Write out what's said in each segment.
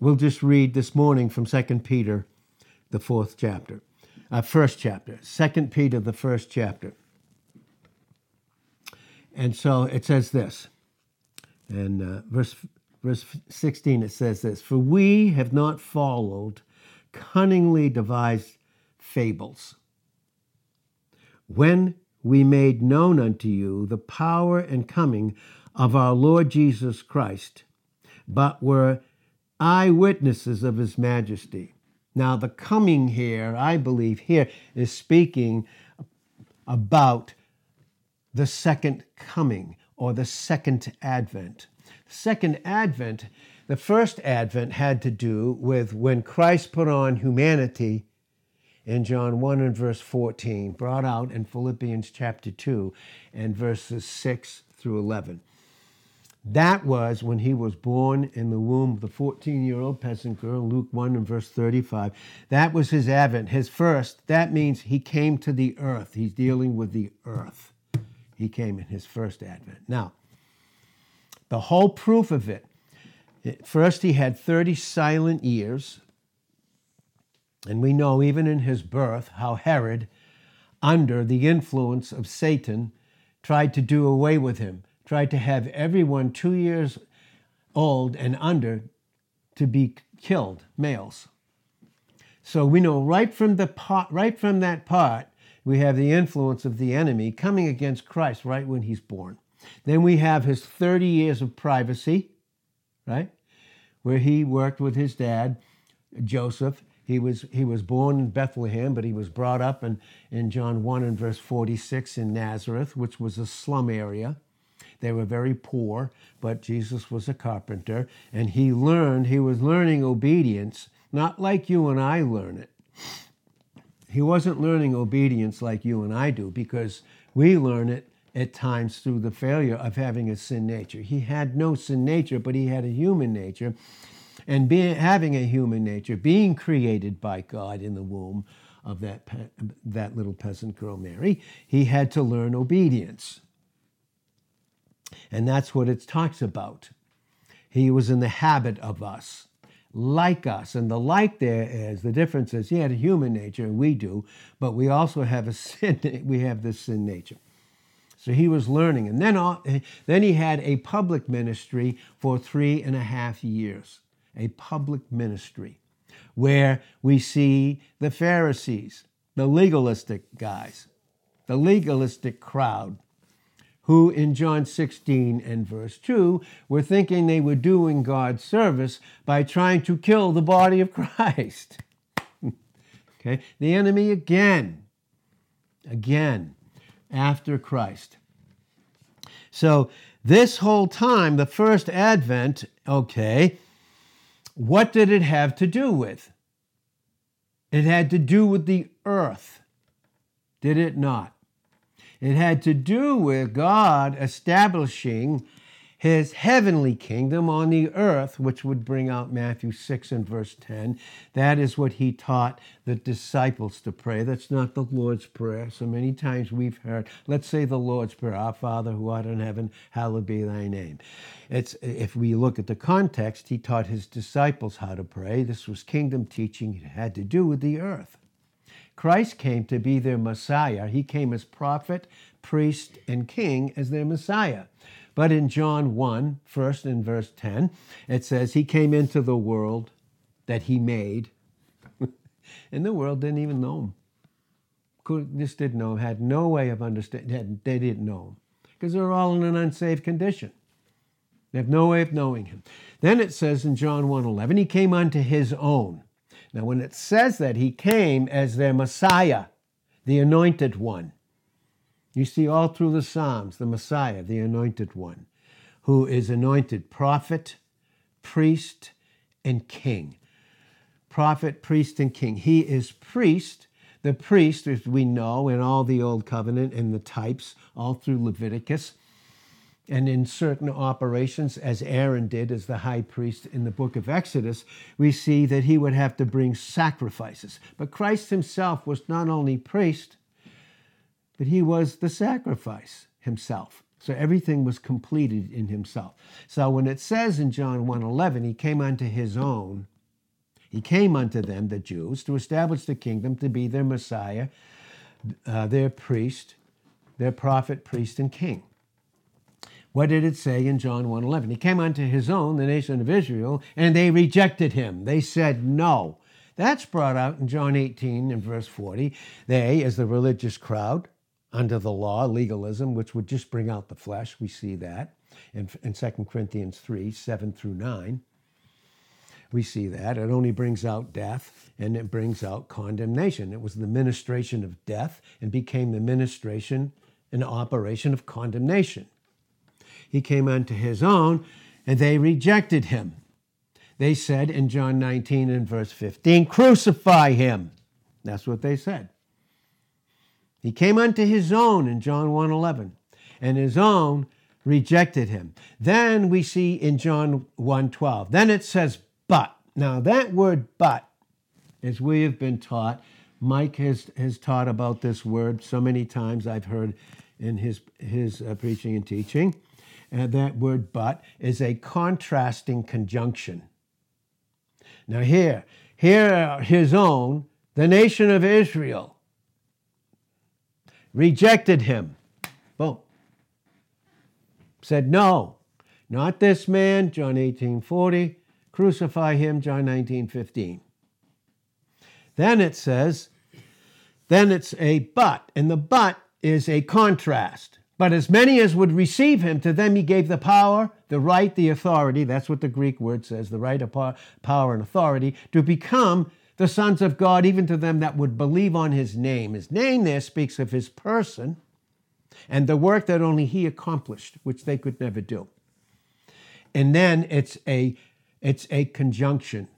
We'll just read this morning from 2 Peter, the fourth chapter, uh, first chapter. 2 Peter, the first chapter. And so it says this, and uh, verse verse 16 it says this: For we have not followed cunningly devised fables. When we made known unto you the power and coming of our Lord Jesus Christ, but were eyewitnesses of his majesty. Now, the coming here, I believe, here is speaking about the second coming or the second advent. Second advent, the first advent had to do with when Christ put on humanity in John 1 and verse 14, brought out in Philippians chapter 2 and verses 6 through 11. That was when he was born in the womb of the 14 year old peasant girl, Luke 1 and verse 35. That was his advent, his first. That means he came to the earth. He's dealing with the earth. He came in his first advent. Now, the whole proof of it first, he had 30 silent years. And we know, even in his birth, how Herod, under the influence of Satan, tried to do away with him tried to have everyone two years old and under to be killed, males. So we know right from the part, right from that part, we have the influence of the enemy coming against Christ right when he's born. Then we have his 30 years of privacy, right? Where he worked with his dad, Joseph. He was, he was born in Bethlehem, but he was brought up in, in John 1 and verse 46 in Nazareth, which was a slum area. They were very poor, but Jesus was a carpenter, and he learned, he was learning obedience, not like you and I learn it. He wasn't learning obedience like you and I do, because we learn it at times through the failure of having a sin nature. He had no sin nature, but he had a human nature. And being, having a human nature, being created by God in the womb of that, that little peasant girl, Mary, he had to learn obedience. And that's what it talks about. He was in the habit of us, like us. And the like there is the difference is he had a human nature, and we do, but we also have a sin, we have this sin nature. So he was learning. And then, uh, then he had a public ministry for three and a half years. A public ministry where we see the Pharisees, the legalistic guys, the legalistic crowd who in John 16 and verse 2 were thinking they were doing God's service by trying to kill the body of Christ. okay, the enemy again, again, after Christ. So, this whole time, the first advent, okay, what did it have to do with? It had to do with the earth, did it not? It had to do with God establishing his heavenly kingdom on the earth, which would bring out Matthew 6 and verse 10. That is what he taught the disciples to pray. That's not the Lord's Prayer. So many times we've heard, let's say the Lord's Prayer, Our Father who art in heaven, hallowed be thy name. It's, if we look at the context, he taught his disciples how to pray. This was kingdom teaching, it had to do with the earth. Christ came to be their Messiah. He came as prophet, priest, and king as their Messiah. But in John 1, first in verse 10, it says, He came into the world that He made, and the world didn't even know Him. Could, just didn't know Him, had no way of understanding, they didn't know Him, because they're all in an unsaved condition. They have no way of knowing Him. Then it says in John 1 11, He came unto His own. Now, when it says that, he came as their Messiah, the anointed one. You see all through the Psalms the Messiah, the anointed one, who is anointed prophet, priest, and king. Prophet, priest, and king. He is priest. The priest, as we know in all the Old Covenant and the types, all through Leviticus, and in certain operations, as Aaron did as the high priest in the book of Exodus, we see that he would have to bring sacrifices. But Christ himself was not only priest, but he was the sacrifice himself. So everything was completed in himself. So when it says in John 1:11, he came unto his own, he came unto them, the Jews, to establish the kingdom, to be their Messiah, uh, their priest, their prophet, priest, and king. What did it say in John 1:11? He came unto his own, the nation of Israel, and they rejected him. They said no. That's brought out in John 18 and verse 40. They, as the religious crowd, under the law, legalism, which would just bring out the flesh. We see that in, in 2 Corinthians 3 7 through 9. We see that. It only brings out death and it brings out condemnation. It was the ministration of death and became the ministration and operation of condemnation. He came unto his own and they rejected him. They said in John 19 and verse 15, Crucify him. That's what they said. He came unto his own in John 1:11, and his own rejected him. Then we see in John 1:12. Then it says but. Now that word but, as we have been taught, Mike has, has taught about this word so many times I've heard in his, his uh, preaching and teaching. And that word but is a contrasting conjunction. Now here, here his own, the nation of Israel, rejected him. Boom. Said, no, not this man, John 18 40. Crucify him, John 19 15. Then it says, then it's a but, and the but is a contrast. But as many as would receive him, to them he gave the power, the right, the authority, that's what the Greek word says, the right of power and authority, to become the sons of God, even to them that would believe on his name. His name there speaks of his person and the work that only he accomplished, which they could never do. And then it's a it's a conjunction.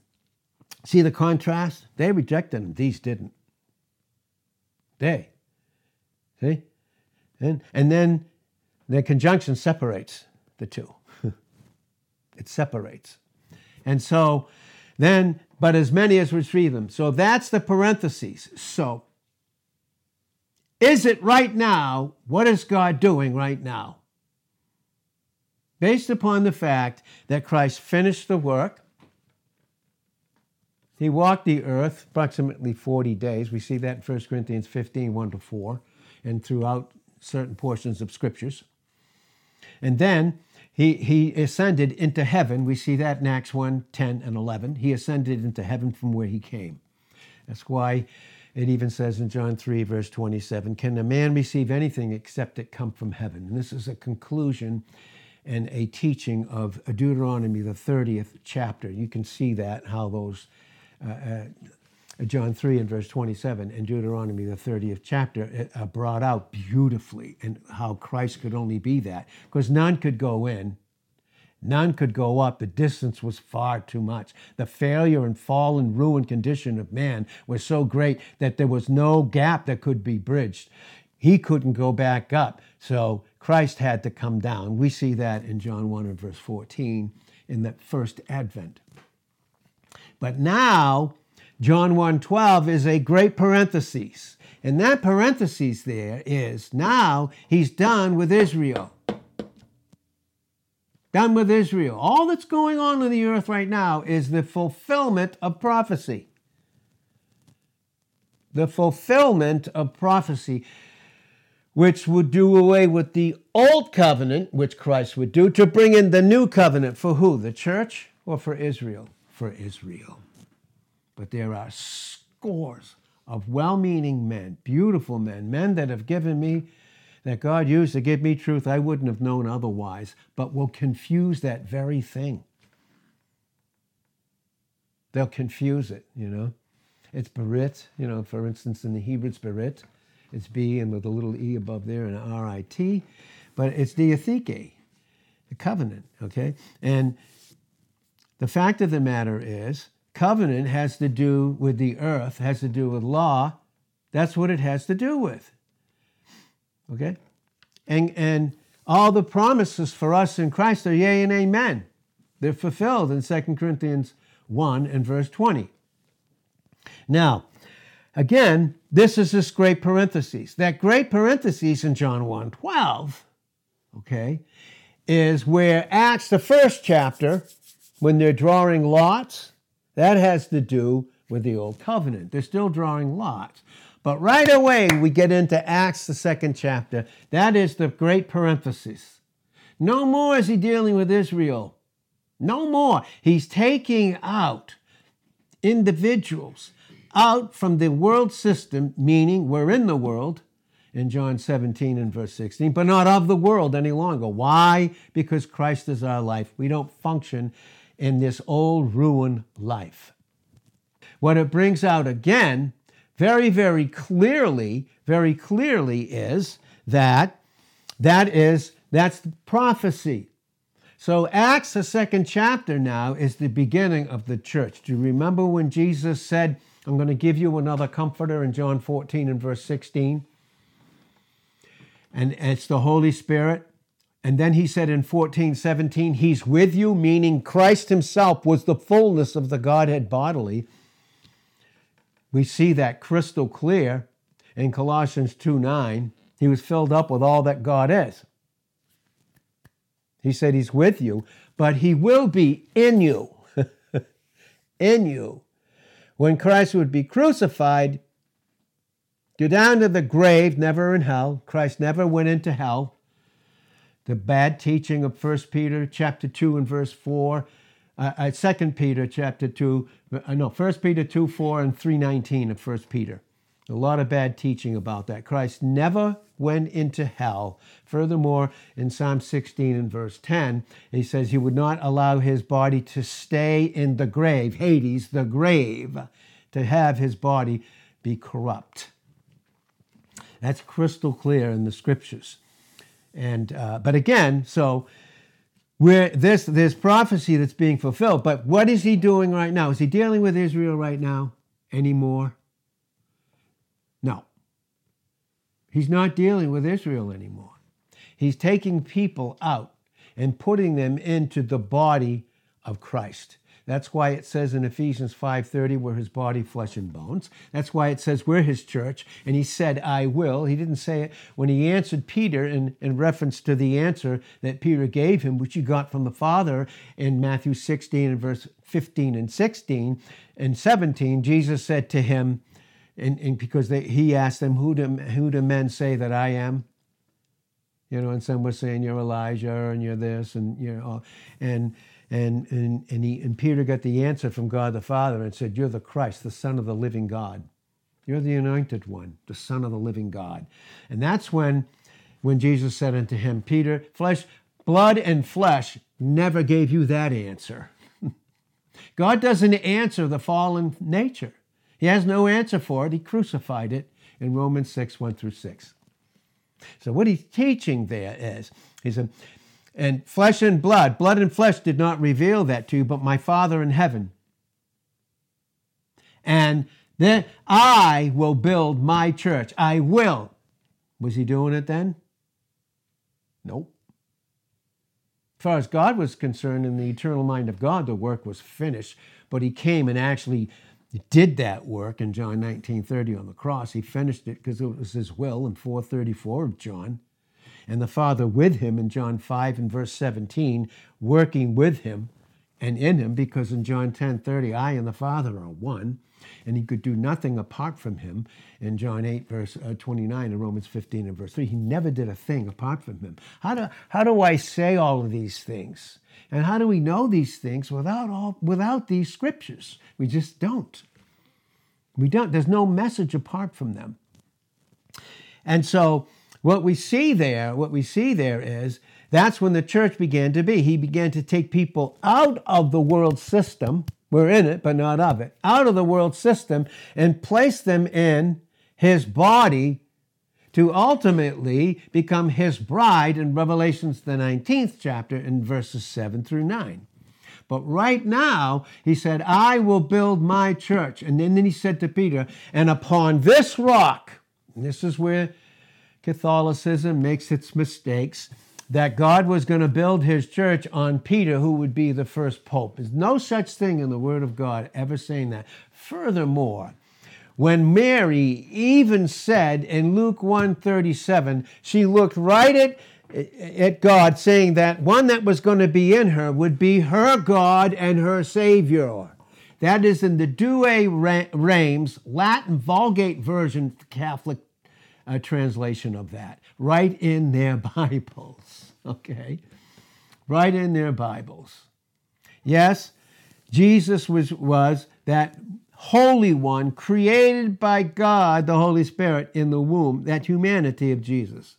See the contrast? They rejected him, these didn't. They. See? And, and then the conjunction separates the two. it separates. And so then but as many as retrieve them. So that's the parentheses. So, is it right now? What is God doing right now? Based upon the fact that Christ finished the work, he walked the earth approximately 40 days. We see that in 1 Corinthians 15 1 to 4, and throughout certain portions of scriptures. And then he, he ascended into heaven. We see that in Acts 1 10 and 11. He ascended into heaven from where he came. That's why it even says in John 3, verse 27 Can a man receive anything except it come from heaven? And this is a conclusion and a teaching of Deuteronomy, the 30th chapter. You can see that, how those uh, uh, John 3 and verse 27 and Deuteronomy, the 30th chapter, uh, brought out beautifully and how Christ could only be that. Because none could go in, none could go up. The distance was far too much. The failure and fall and ruined condition of man was so great that there was no gap that could be bridged. He couldn't go back up. So Christ had to come down. We see that in John 1 and verse 14 in that first advent. But now, John 1:12 is a great parenthesis. And that parenthesis there is now he's done with Israel. Done with Israel. All that's going on in the earth right now is the fulfillment of prophecy. The fulfillment of prophecy, which would do away with the old covenant, which Christ would do, to bring in the new covenant. For who? The church or for Israel? For Israel. But there are scores of well meaning men, beautiful men, men that have given me, that God used to give me truth I wouldn't have known otherwise, but will confuse that very thing. They'll confuse it, you know. It's Berit, you know, for instance, in the Hebrew it's Berit. It's B and with a little E above there and R-I-T. But it's Diatheke, the covenant, okay? And the fact of the matter is, Covenant has to do with the earth, has to do with law. That's what it has to do with. Okay? And, and all the promises for us in Christ are yea and amen. They're fulfilled in 2 Corinthians 1 and verse 20. Now, again, this is this great parenthesis. That great parenthesis in John 1 12, okay, is where Acts, the first chapter, when they're drawing lots, that has to do with the old covenant. They're still drawing lots. But right away, we get into Acts, the second chapter. That is the great parenthesis. No more is he dealing with Israel. No more. He's taking out individuals out from the world system, meaning we're in the world, in John 17 and verse 16, but not of the world any longer. Why? Because Christ is our life. We don't function in this old ruined life. What it brings out again very, very clearly, very clearly is that that is that's prophecy. So Acts, the second chapter now, is the beginning of the church. Do you remember when Jesus said, I'm going to give you another comforter in John 14 and verse 16? And it's the Holy Spirit. And then he said in 14, 17, He's with you, meaning Christ Himself was the fullness of the Godhead bodily. We see that crystal clear in Colossians 2 9. He was filled up with all that God is. He said he's with you, but he will be in you. in you. When Christ would be crucified, go down to the grave, never in hell. Christ never went into hell. The bad teaching of 1 Peter chapter 2 and verse 4 uh, uh, 2 Peter chapter 2, uh, no, 1 Peter 2, 4, and 319 of 1 Peter. A lot of bad teaching about that. Christ never went into hell. Furthermore, in Psalm 16 and verse 10, he says he would not allow his body to stay in the grave, Hades, the grave, to have his body be corrupt. That's crystal clear in the scriptures. And uh, but again, so where this there's prophecy that's being fulfilled. But what is he doing right now? Is he dealing with Israel right now anymore? No. He's not dealing with Israel anymore. He's taking people out and putting them into the body of Christ. That's why it says in Ephesians 5:30 we're his body flesh and bones. That's why it says we're his church and he said I will. He didn't say it when he answered Peter in, in reference to the answer that Peter gave him which he got from the Father in Matthew 16 and verse 15 and 16 and 17 Jesus said to him and, and because they, he asked them who do, who do men say that I am? You know, and some were saying you're Elijah and you're this and you know and and, and, and, he, and Peter got the answer from God the Father and said, You're the Christ, the Son of the living God. You're the anointed one, the Son of the living God. And that's when, when Jesus said unto him, Peter, flesh, blood and flesh never gave you that answer. God doesn't answer the fallen nature. He has no answer for it. He crucified it in Romans 6, 1 through 6. So what he's teaching there is, he said, and flesh and blood, blood and flesh did not reveal that to you, but my Father in heaven. And then I will build my church. I will. Was he doing it then? Nope. As far as God was concerned, in the eternal mind of God, the work was finished. But he came and actually did that work in John 19:30 on the cross. He finished it because it was his will in 434 of John and the Father with him in John 5 and verse 17, working with him and in him, because in John 10 30, I and the Father are one, and he could do nothing apart from him in John 8, verse uh, 29, and Romans 15 and verse 3. He never did a thing apart from him. How do, how do I say all of these things? And how do we know these things without, all, without these scriptures? We just don't. We don't. There's no message apart from them. And so what we see there, what we see there is that's when the church began to be. He began to take people out of the world system. We're in it, but not of it. Out of the world system and place them in his body to ultimately become his bride in Revelations, the 19th chapter, in verses 7 through 9. But right now, he said, I will build my church. And then, then he said to Peter, and upon this rock, this is where Catholicism makes its mistakes, that God was going to build his church on Peter, who would be the first pope. There's no such thing in the Word of God ever saying that. Furthermore, when Mary even said in Luke 137, she looked right at at God, saying that one that was going to be in her would be her God and her Savior. That is in the Douay Rheims Latin Vulgate version, Catholic uh, translation of that, right in their Bibles. Okay? Right in their Bibles. Yes, Jesus was, was that Holy One created by God, the Holy Spirit, in the womb, that humanity of Jesus.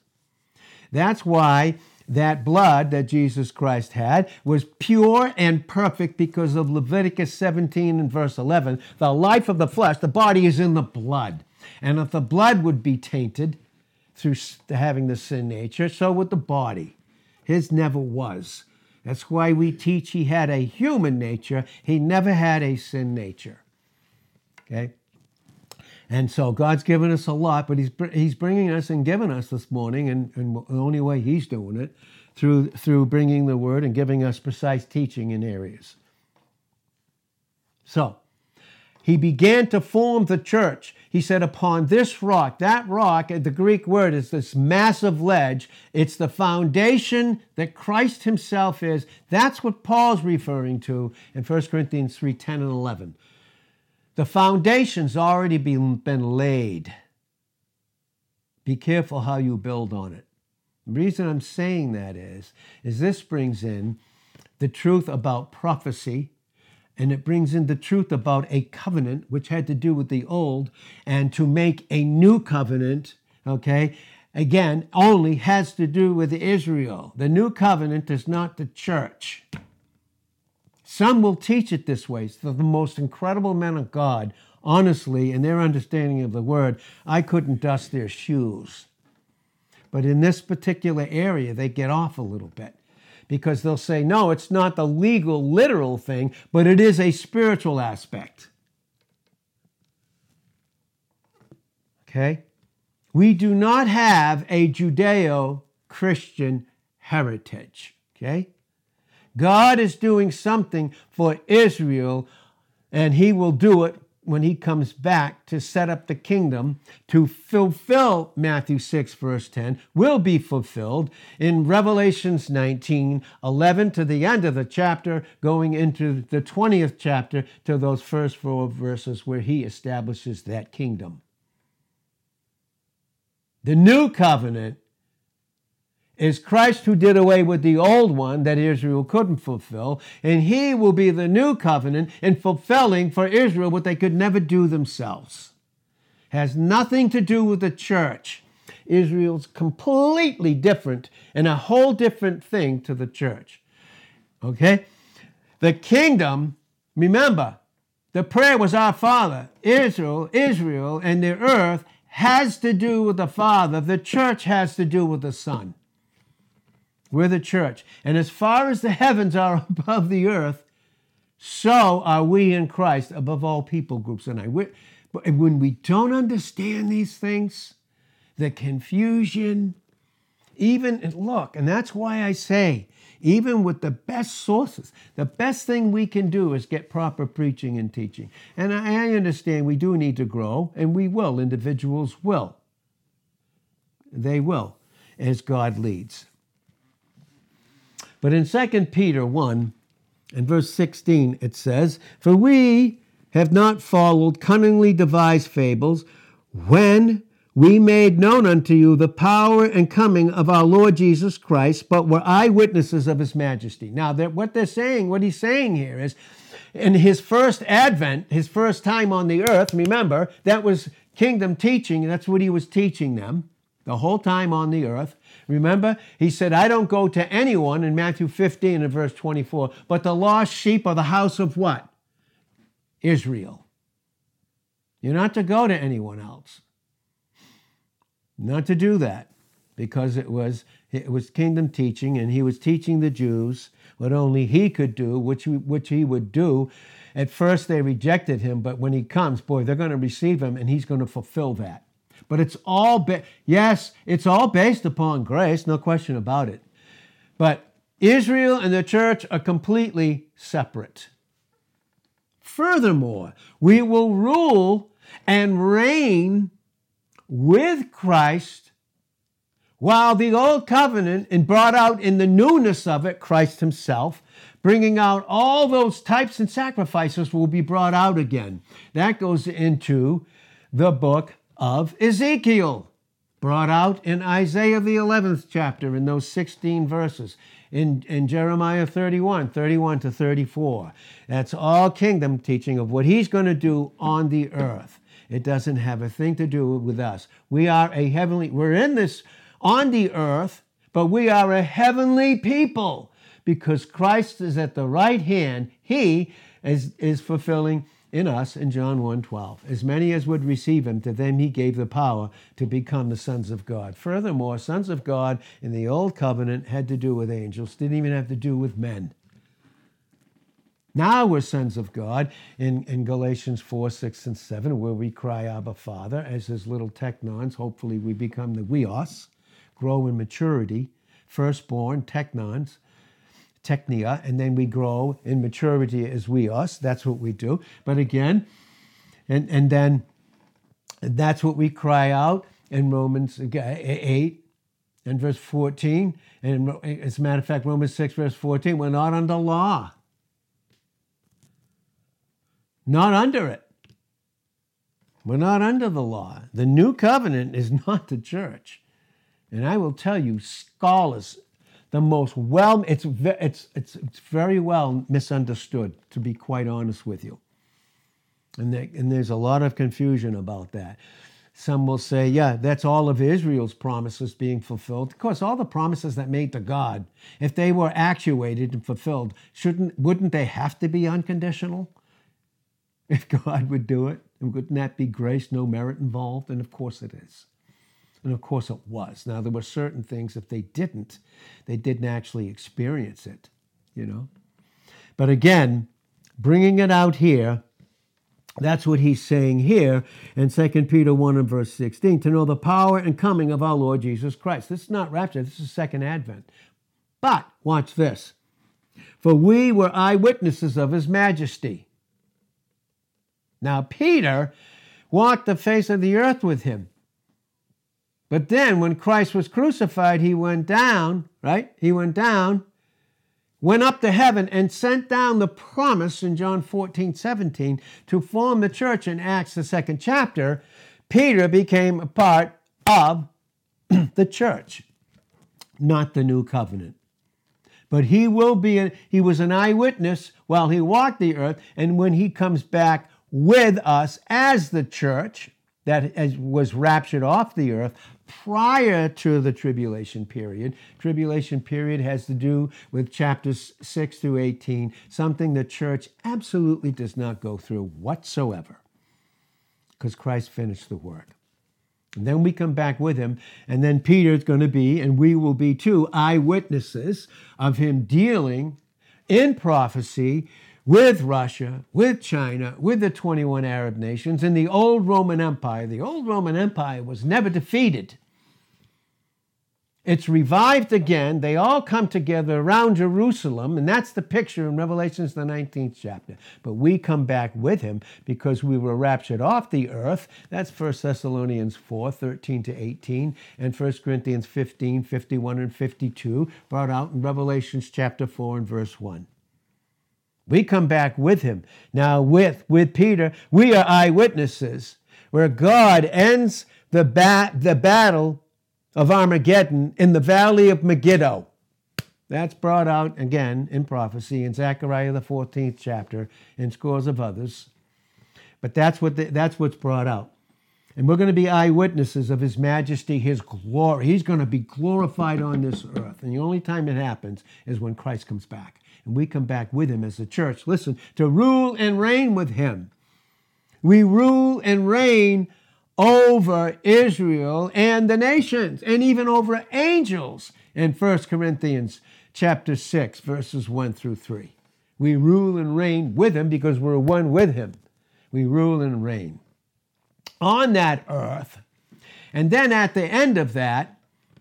That's why that blood that Jesus Christ had was pure and perfect because of Leviticus 17 and verse 11. The life of the flesh, the body is in the blood. And if the blood would be tainted through having the sin nature, so would the body. His never was. That's why we teach he had a human nature, he never had a sin nature. Okay? And so God's given us a lot, but He's, he's bringing us and giving us this morning, and, and the only way He's doing it, through, through bringing the Word and giving us precise teaching in areas. So, He began to form the church. He said, Upon this rock, that rock, the Greek word is this massive ledge. It's the foundation that Christ Himself is. That's what Paul's referring to in 1 Corinthians 3 10 and 11. The foundation's already been, been laid. Be careful how you build on it. The reason I'm saying that is, is this brings in the truth about prophecy, and it brings in the truth about a covenant, which had to do with the old, and to make a new covenant, okay, again, only has to do with Israel. The new covenant is not the church. Some will teach it this way. So the most incredible men of God, honestly, in their understanding of the word, I couldn't dust their shoes. But in this particular area, they get off a little bit because they'll say, no, it's not the legal, literal thing, but it is a spiritual aspect. Okay? We do not have a Judeo Christian heritage. Okay? God is doing something for Israel, and He will do it when He comes back to set up the kingdom to fulfill Matthew 6, verse 10, will be fulfilled in Revelations 19, 11 to the end of the chapter, going into the 20th chapter to those first four verses where He establishes that kingdom. The new covenant is Christ who did away with the old one that Israel couldn't fulfill, and he will be the new covenant in fulfilling for Israel what they could never do themselves. Has nothing to do with the church. Israel's completely different and a whole different thing to the church. Okay? The kingdom, remember, the prayer was our Father, Israel, Israel, and the earth has to do with the Father. The church has to do with the Son. We're the church. And as far as the heavens are above the earth, so are we in Christ above all people groups. And I, but when we don't understand these things, the confusion, even look, and that's why I say, even with the best sources, the best thing we can do is get proper preaching and teaching. And I understand we do need to grow, and we will. Individuals will. They will, as God leads. But in 2 Peter 1 and verse 16, it says, For we have not followed cunningly devised fables when we made known unto you the power and coming of our Lord Jesus Christ, but were eyewitnesses of his majesty. Now, what they're saying, what he's saying here is, in his first advent, his first time on the earth, remember, that was kingdom teaching, that's what he was teaching them the whole time on the earth. Remember, he said, I don't go to anyone in Matthew 15 and verse 24, but the lost sheep of the house of what? Israel. You're not to go to anyone else. Not to do that because it was it was kingdom teaching and he was teaching the Jews what only he could do, which which he would do. At first they rejected him, but when he comes, boy, they're going to receive him and he's going to fulfill that. But it's all, ba- yes, it's all based upon grace, no question about it. But Israel and the church are completely separate. Furthermore, we will rule and reign with Christ While the old covenant and brought out in the newness of it Christ himself, bringing out all those types and sacrifices will be brought out again. That goes into the book of Ezekiel, brought out in Isaiah the 11th chapter in those 16 verses. In, in Jeremiah 31, 31 to 34. That's all kingdom teaching of what he's going to do on the earth. It doesn't have a thing to do with us. We are a heavenly, we're in this on the earth, but we are a heavenly people because Christ is at the right hand. He is, is fulfilling in us in John 1:12. As many as would receive him, to them he gave the power to become the sons of God. Furthermore, sons of God in the old covenant had to do with angels, didn't even have to do with men. Now we're sons of God in, in Galatians 4, 6, and 7, where we cry, Abba, Father, as his little teknons. Hopefully, we become the huios grow in maturity, firstborn, teknons, teknia, and then we grow in maturity as we us. That's what we do. But again, and, and then that's what we cry out in Romans 8 and verse 14. And as a matter of fact, Romans 6, verse 14, we're not under law. Not under it. We're not under the law. The new covenant is not the church. And I will tell you, scholars, the most well, it's, it's, it's, it's very well misunderstood, to be quite honest with you. And, and there's a lot of confusion about that. Some will say, yeah, that's all of Israel's promises being fulfilled. Of course, all the promises that made to God, if they were actuated and fulfilled, shouldn't wouldn't they have to be unconditional? If God would do it, wouldn't that be grace, no merit involved? And of course it is. And of course it was. Now, there were certain things, if they didn't, they didn't actually experience it, you know. But again, bringing it out here, that's what he's saying here in 2 Peter 1 and verse 16 to know the power and coming of our Lord Jesus Christ. This is not rapture, this is second advent. But watch this. For we were eyewitnesses of his majesty. Now, Peter walked the face of the earth with him. But then when Christ was crucified, he went down, right? He went down, went up to heaven, and sent down the promise in John 14, 17 to form the church in Acts, the second chapter. Peter became a part of the church, not the new covenant. But he will be, a, he was an eyewitness while he walked the earth, and when he comes back with us as the church, that was raptured off the earth prior to the tribulation period. Tribulation period has to do with chapters 6 through 18, something the church absolutely does not go through whatsoever because Christ finished the work. And then we come back with him, and then Peter's going to be, and we will be too, eyewitnesses of him dealing in prophecy with Russia, with China, with the 21 Arab nations, and the old Roman Empire. The old Roman Empire was never defeated. It's revived again. They all come together around Jerusalem, and that's the picture in Revelations, the 19th chapter. But we come back with him because we were raptured off the earth. That's 1 Thessalonians 4, 13 to 18, and 1 Corinthians 15, 51 and 52, brought out in Revelations chapter 4 and verse 1. We come back with him. Now, with, with Peter, we are eyewitnesses where God ends the, ba- the battle of Armageddon in the valley of Megiddo. That's brought out again in prophecy in Zechariah the 14th chapter and scores of others. But that's, what the, that's what's brought out. And we're going to be eyewitnesses of His majesty, His glory. He's going to be glorified on this earth. And the only time it happens is when Christ comes back and we come back with him as a church. Listen, to rule and reign with him. We rule and reign over Israel and the nations and even over angels in 1 Corinthians chapter 6 verses 1 through 3. We rule and reign with him because we're one with him. We rule and reign on that earth. And then at the end of that,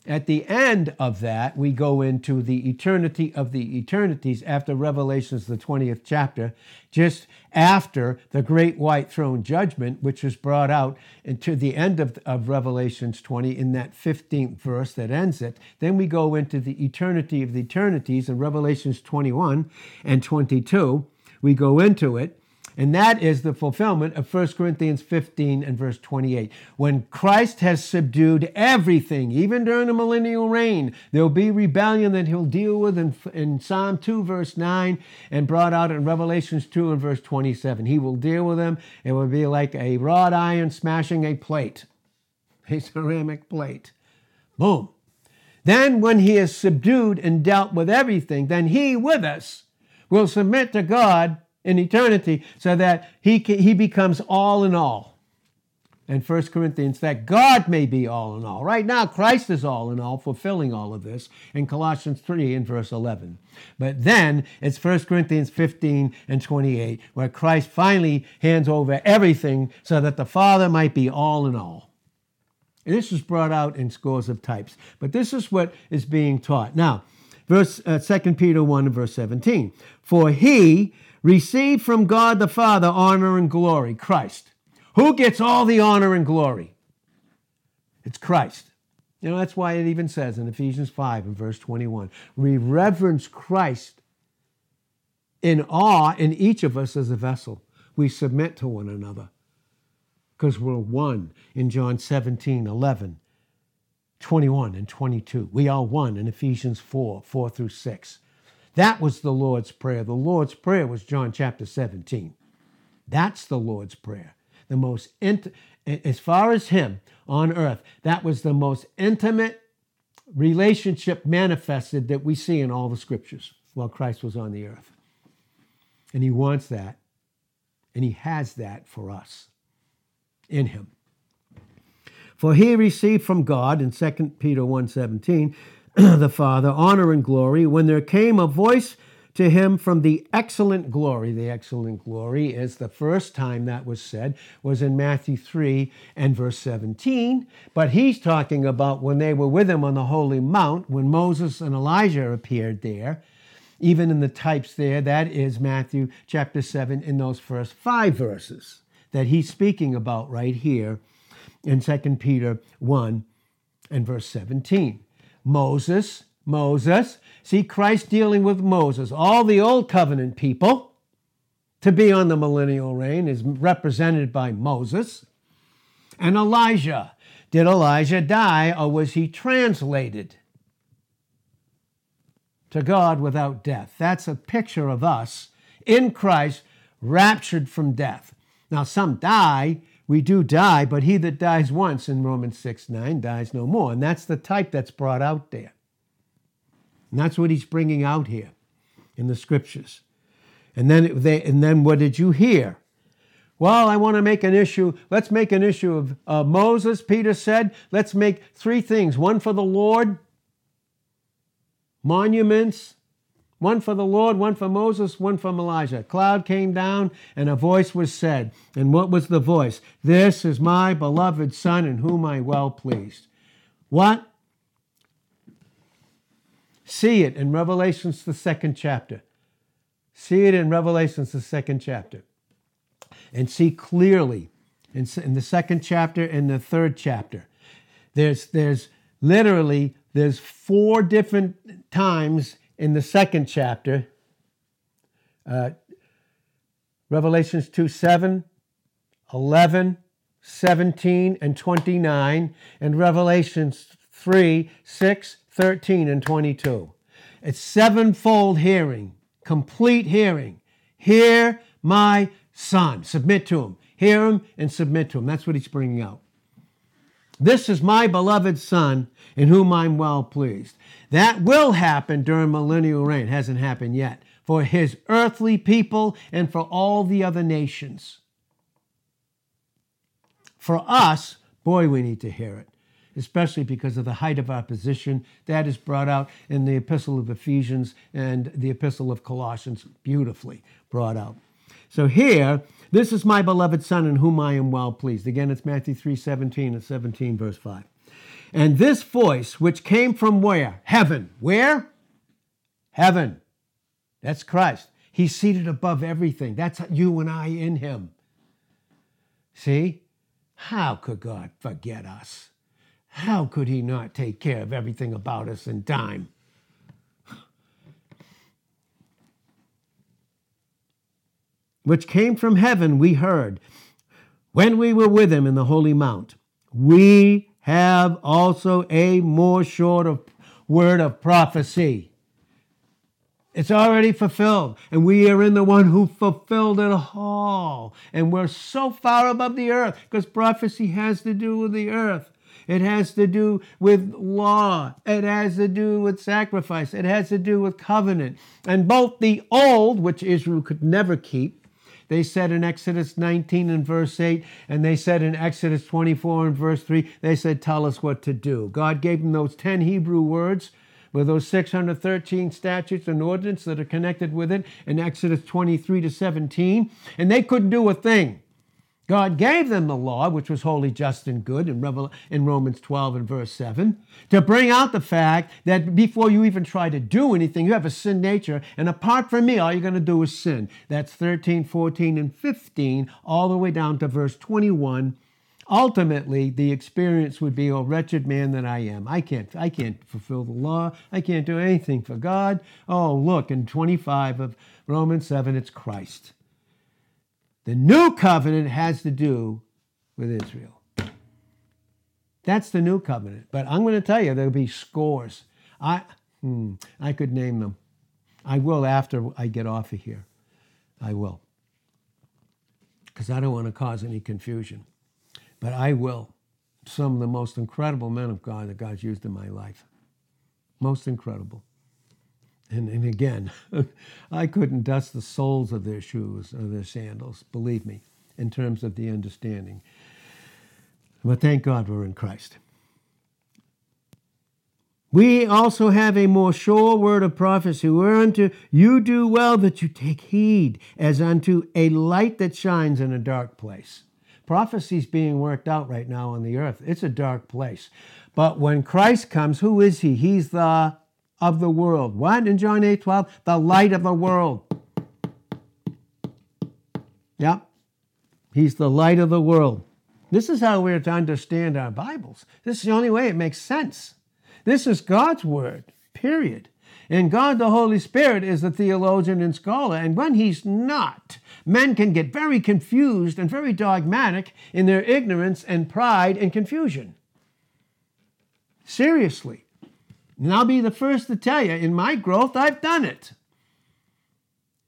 at the end of that, we go into the eternity of the eternities after Revelations, the 20th chapter, just after the great white throne judgment, which is brought out into the end of, of Revelations 20 in that 15th verse that ends it. Then we go into the eternity of the eternities in Revelations 21 and 22. We go into it. And that is the fulfillment of 1 Corinthians 15 and verse 28. When Christ has subdued everything, even during the millennial reign, there'll be rebellion that he'll deal with in, in Psalm 2, verse 9, and brought out in Revelations 2 and verse 27. He will deal with them. It will be like a wrought iron smashing a plate, a ceramic plate. Boom. Then, when he has subdued and dealt with everything, then he with us will submit to God in eternity so that he, he becomes all in all. And 1 Corinthians, that God may be all in all. Right now, Christ is all in all, fulfilling all of this in Colossians 3 and verse 11. But then it's 1 Corinthians 15 and 28, where Christ finally hands over everything so that the Father might be all in all. This is brought out in scores of types, but this is what is being taught. Now, verse uh, 2 Peter 1 and verse 17. For he receive from God the Father honor and glory, Christ. Who gets all the honor and glory? It's Christ. You know, that's why it even says in Ephesians 5 and verse 21 we reverence Christ in awe in each of us as a vessel. We submit to one another because we're one in John 17 11, 21, and 22. We are one in Ephesians 4 4 through 6. That was the Lord's Prayer. The Lord's Prayer was John chapter 17. That's the Lord's Prayer. The most, int- as far as Him on earth, that was the most intimate relationship manifested that we see in all the scriptures while Christ was on the earth. And He wants that, and He has that for us in Him. For he received from God in 2 Peter 1:17 the Father honor and glory when there came a voice to him from the excellent glory. The excellent glory is the first time that was said was in Matthew 3 and verse 17. But he's talking about when they were with him on the Holy Mount, when Moses and Elijah appeared there. Even in the types there, that is Matthew chapter 7 in those first five verses that he's speaking about right here in 2 Peter 1 and verse 17. Moses, Moses. See, Christ dealing with Moses. All the old covenant people to be on the millennial reign is represented by Moses and Elijah. Did Elijah die or was he translated to God without death? That's a picture of us in Christ, raptured from death. Now, some die we do die, but he that dies once in Romans 6 9 dies no more. And that's the type that's brought out there. And that's what he's bringing out here in the scriptures. And then, they, and then what did you hear? Well, I want to make an issue. Let's make an issue of uh, Moses. Peter said, let's make three things one for the Lord, monuments, one for the Lord, one for Moses, one for Elijah. Cloud came down, and a voice was said. And what was the voice? This is my beloved Son, in whom I well pleased. What? See it in Revelations, the second chapter. See it in Revelations, the second chapter. And see clearly in, in the second chapter and the third chapter. There's, there's literally, there's four different times in the second chapter, uh, Revelations 2 7, 11, 17, and 29, and Revelations 3 6, 13, and 22. It's sevenfold hearing, complete hearing. Hear my son. Submit to him. Hear him and submit to him. That's what he's bringing out. This is my beloved Son in whom I'm well pleased. That will happen during millennial reign. Hasn't happened yet. For his earthly people and for all the other nations. For us, boy, we need to hear it, especially because of the height of our position. That is brought out in the Epistle of Ephesians and the Epistle of Colossians, beautifully brought out. So here, this is my beloved Son in whom I am well pleased. Again, it's Matthew 3 17 and 17, verse 5. And this voice, which came from where? Heaven. Where? Heaven. That's Christ. He's seated above everything. That's you and I in Him. See? How could God forget us? How could He not take care of everything about us in time? Which came from heaven, we heard when we were with Him in the Holy Mount. We have also a more short of word of prophecy. It's already fulfilled. And we are in the one who fulfilled it all. And we're so far above the earth because prophecy has to do with the earth. It has to do with law. It has to do with sacrifice. It has to do with covenant. And both the old, which Israel could never keep, they said in Exodus 19 and verse 8, and they said in Exodus 24 and verse 3, they said, Tell us what to do. God gave them those 10 Hebrew words with those 613 statutes and ordinances that are connected with it in Exodus 23 to 17, and they couldn't do a thing. God gave them the law, which was holy, just, and good in, Revel- in Romans 12 and verse 7, to bring out the fact that before you even try to do anything, you have a sin nature, and apart from me, all you're going to do is sin. That's 13, 14, and 15, all the way down to verse 21. Ultimately, the experience would be, "Oh, wretched man that I am! I can't, I can't fulfill the law. I can't do anything for God." Oh, look, in 25 of Romans 7, it's Christ. The new covenant has to do with Israel. That's the new covenant. But I'm going to tell you, there'll be scores. I, hmm, I could name them. I will after I get off of here. I will. Because I don't want to cause any confusion. But I will. Some of the most incredible men of God that God's used in my life. Most incredible. And, and again, I couldn't dust the soles of their shoes or their sandals, believe me, in terms of the understanding. But thank God we're in Christ. We also have a more sure word of prophecy, whereunto you do well that you take heed, as unto a light that shines in a dark place. Prophecy's being worked out right now on the earth. It's a dark place. But when Christ comes, who is he? He's the of the world. What in John 8 12? The light of the world. Yep. He's the light of the world. This is how we're to understand our Bibles. This is the only way it makes sense. This is God's word, period. And God the Holy Spirit is the theologian and scholar. And when He's not, men can get very confused and very dogmatic in their ignorance and pride and confusion. Seriously. And I'll be the first to tell you, in my growth, I've done it.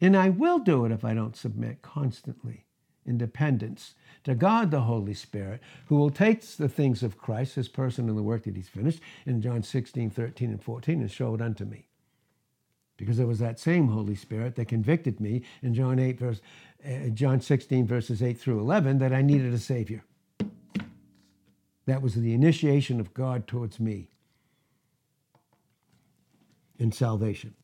And I will do it if I don't submit constantly in dependence to God the Holy Spirit, who will take the things of Christ, his person and the work that he's finished, in John 16, 13, and 14, and show it unto me. Because it was that same Holy Spirit that convicted me in John 8, verse, uh, John 16, verses 8 through 11, that I needed a Savior. That was the initiation of God towards me in salvation.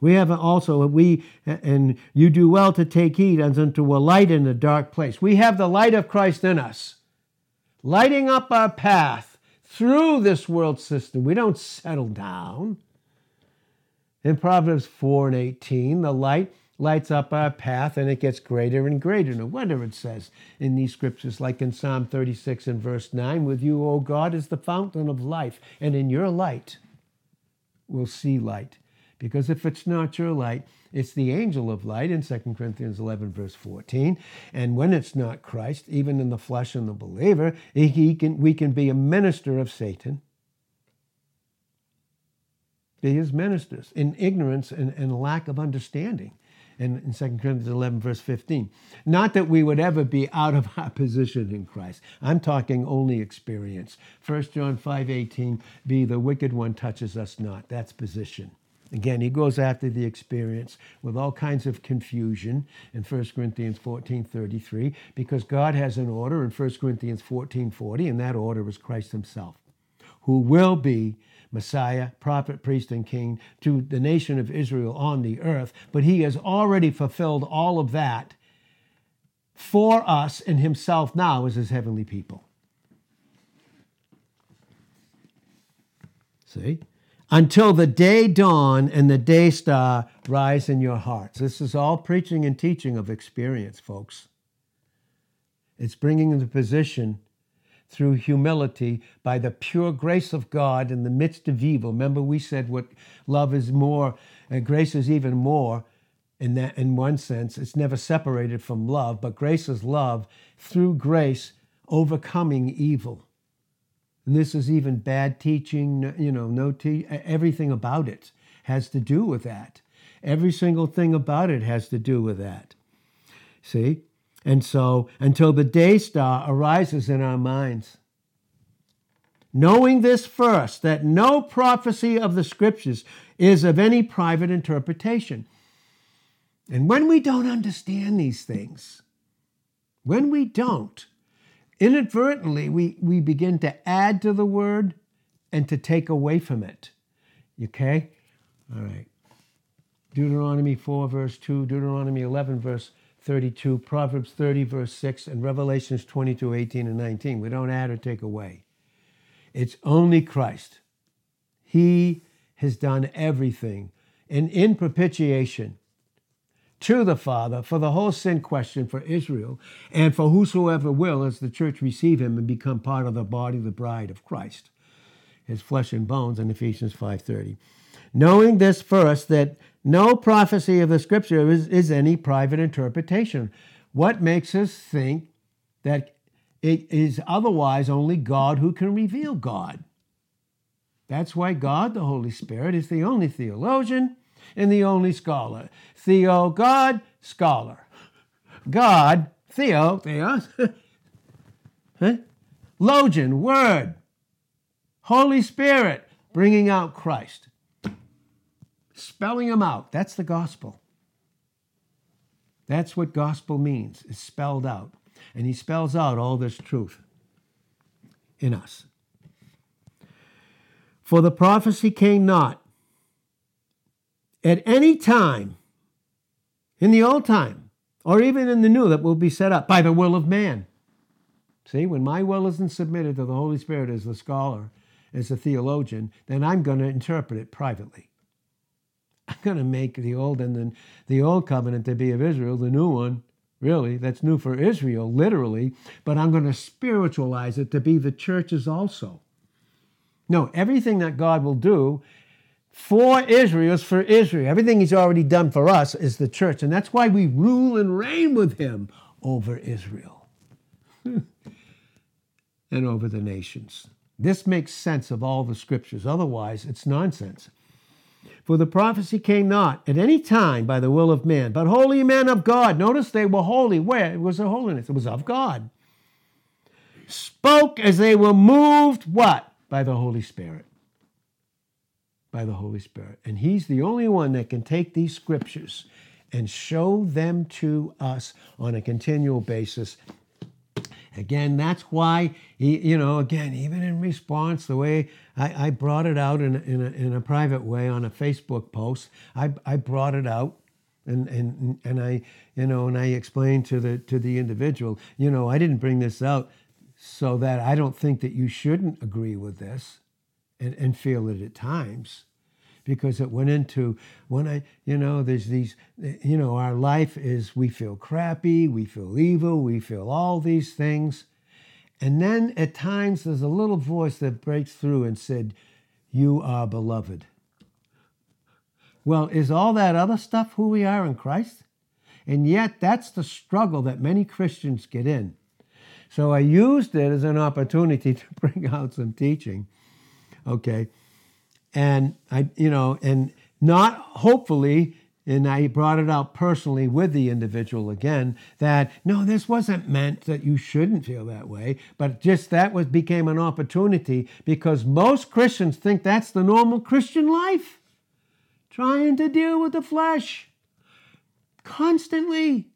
We have also, we, and you do well to take heed as unto a light in a dark place. We have the light of Christ in us, lighting up our path through this world system. We don't settle down. In Proverbs 4 and 18, the light lights up our path and it gets greater and greater. No wonder it says in these scriptures, like in Psalm 36 and verse 9, with you, O God, is the fountain of life, and in your light will see light. Because if it's not your light, it's the angel of light in 2 Corinthians 11, verse 14. And when it's not Christ, even in the flesh and the believer, he can, we can be a minister of Satan. Be his ministers in ignorance and, and lack of understanding. In, in 2 Corinthians 11, verse 15. Not that we would ever be out of our position in Christ. I'm talking only experience. 1 John 5, 18, be the wicked one touches us not. That's position. Again, he goes after the experience with all kinds of confusion in 1 Corinthians 14 33, because God has an order in 1 Corinthians 14 40, and that order is Christ himself, who will be Messiah, prophet, priest, and king to the nation of Israel on the earth. But he has already fulfilled all of that for us and himself now as his heavenly people. See? Until the day dawn and the day star rise in your hearts. This is all preaching and teaching of experience, folks. It's bringing the position through humility by the pure grace of God in the midst of evil. Remember, we said what love is more, and grace is even more. In that, in one sense, it's never separated from love, but grace is love through grace overcoming evil. And this is even bad teaching, you know, no te- everything about it has to do with that. Every single thing about it has to do with that. See? And so until the day star arises in our minds. Knowing this first, that no prophecy of the scriptures is of any private interpretation. And when we don't understand these things, when we don't, inadvertently we, we begin to add to the word and to take away from it. Okay? All right. Deuteronomy 4, verse 2, Deuteronomy 11, verse 32, Proverbs 30, verse 6, and Revelations 22, 18, and 19. We don't add or take away. It's only Christ. He has done everything. And in propitiation, to the Father for the whole sin question for Israel and for whosoever will, as the church receive him and become part of the body, the bride of Christ, his flesh and bones in Ephesians 5.30. Knowing this first, that no prophecy of the scripture is, is any private interpretation. What makes us think that it is otherwise only God who can reveal God? That's why God, the Holy Spirit, is the only theologian and the only scholar. Theo, God, scholar. God, Theo, Theos, huh? Logian, Word. Holy Spirit, bringing out Christ. Spelling them out. That's the gospel. That's what gospel means. It's spelled out. And he spells out all this truth in us. For the prophecy came not at any time in the old time or even in the new that will be set up by the will of man. See, when my will isn't submitted to the Holy Spirit as the scholar, as a theologian, then I'm going to interpret it privately. I'm going to make the old and the, the old covenant to be of Israel, the new one, really, that's new for Israel, literally, but I'm going to spiritualize it to be the churches also. No, everything that God will do for Israel is for Israel. Everything he's already done for us is the church. And that's why we rule and reign with him over Israel and over the nations. This makes sense of all the scriptures. Otherwise, it's nonsense. For the prophecy came not at any time by the will of man, but holy men of God. Notice they were holy. Where? It was a holiness. It was of God. Spoke as they were moved, what? By the Holy Spirit by the Holy Spirit. And He's the only one that can take these scriptures and show them to us on a continual basis. Again, that's why, he, you know, again, even in response, the way I, I brought it out in, in, a, in a private way on a Facebook post, I, I brought it out and and and I you know and I explained to the to the individual you know I didn't bring this out so that I don't think that you shouldn't agree with this and, and feel it at times because it went into when I, you know, there's these, you know, our life is we feel crappy, we feel evil, we feel all these things. And then at times there's a little voice that breaks through and said, You are beloved. Well, is all that other stuff who we are in Christ? And yet that's the struggle that many Christians get in. So I used it as an opportunity to bring out some teaching Okay. And I, you know, and not hopefully, and I brought it out personally with the individual again that no, this wasn't meant that you shouldn't feel that way, but just that was became an opportunity because most Christians think that's the normal Christian life. Trying to deal with the flesh constantly.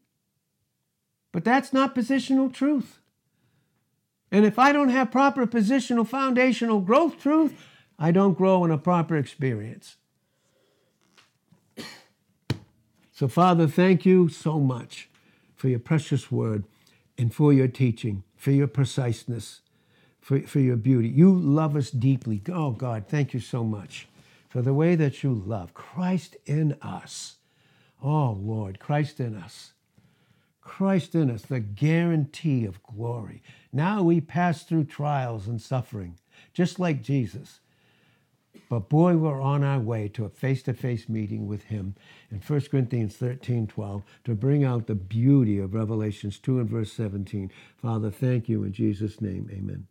But that's not positional truth. And if I don't have proper positional foundational growth truth, I don't grow in a proper experience. So, Father, thank you so much for your precious word and for your teaching, for your preciseness, for, for your beauty. You love us deeply. Oh, God, thank you so much for the way that you love. Christ in us. Oh, Lord, Christ in us. Christ in us, the guarantee of glory. Now we pass through trials and suffering, just like Jesus. But boy, we're on our way to a face to face meeting with Him in 1 Corinthians 13 12 to bring out the beauty of Revelations 2 and verse 17. Father, thank you in Jesus' name. Amen.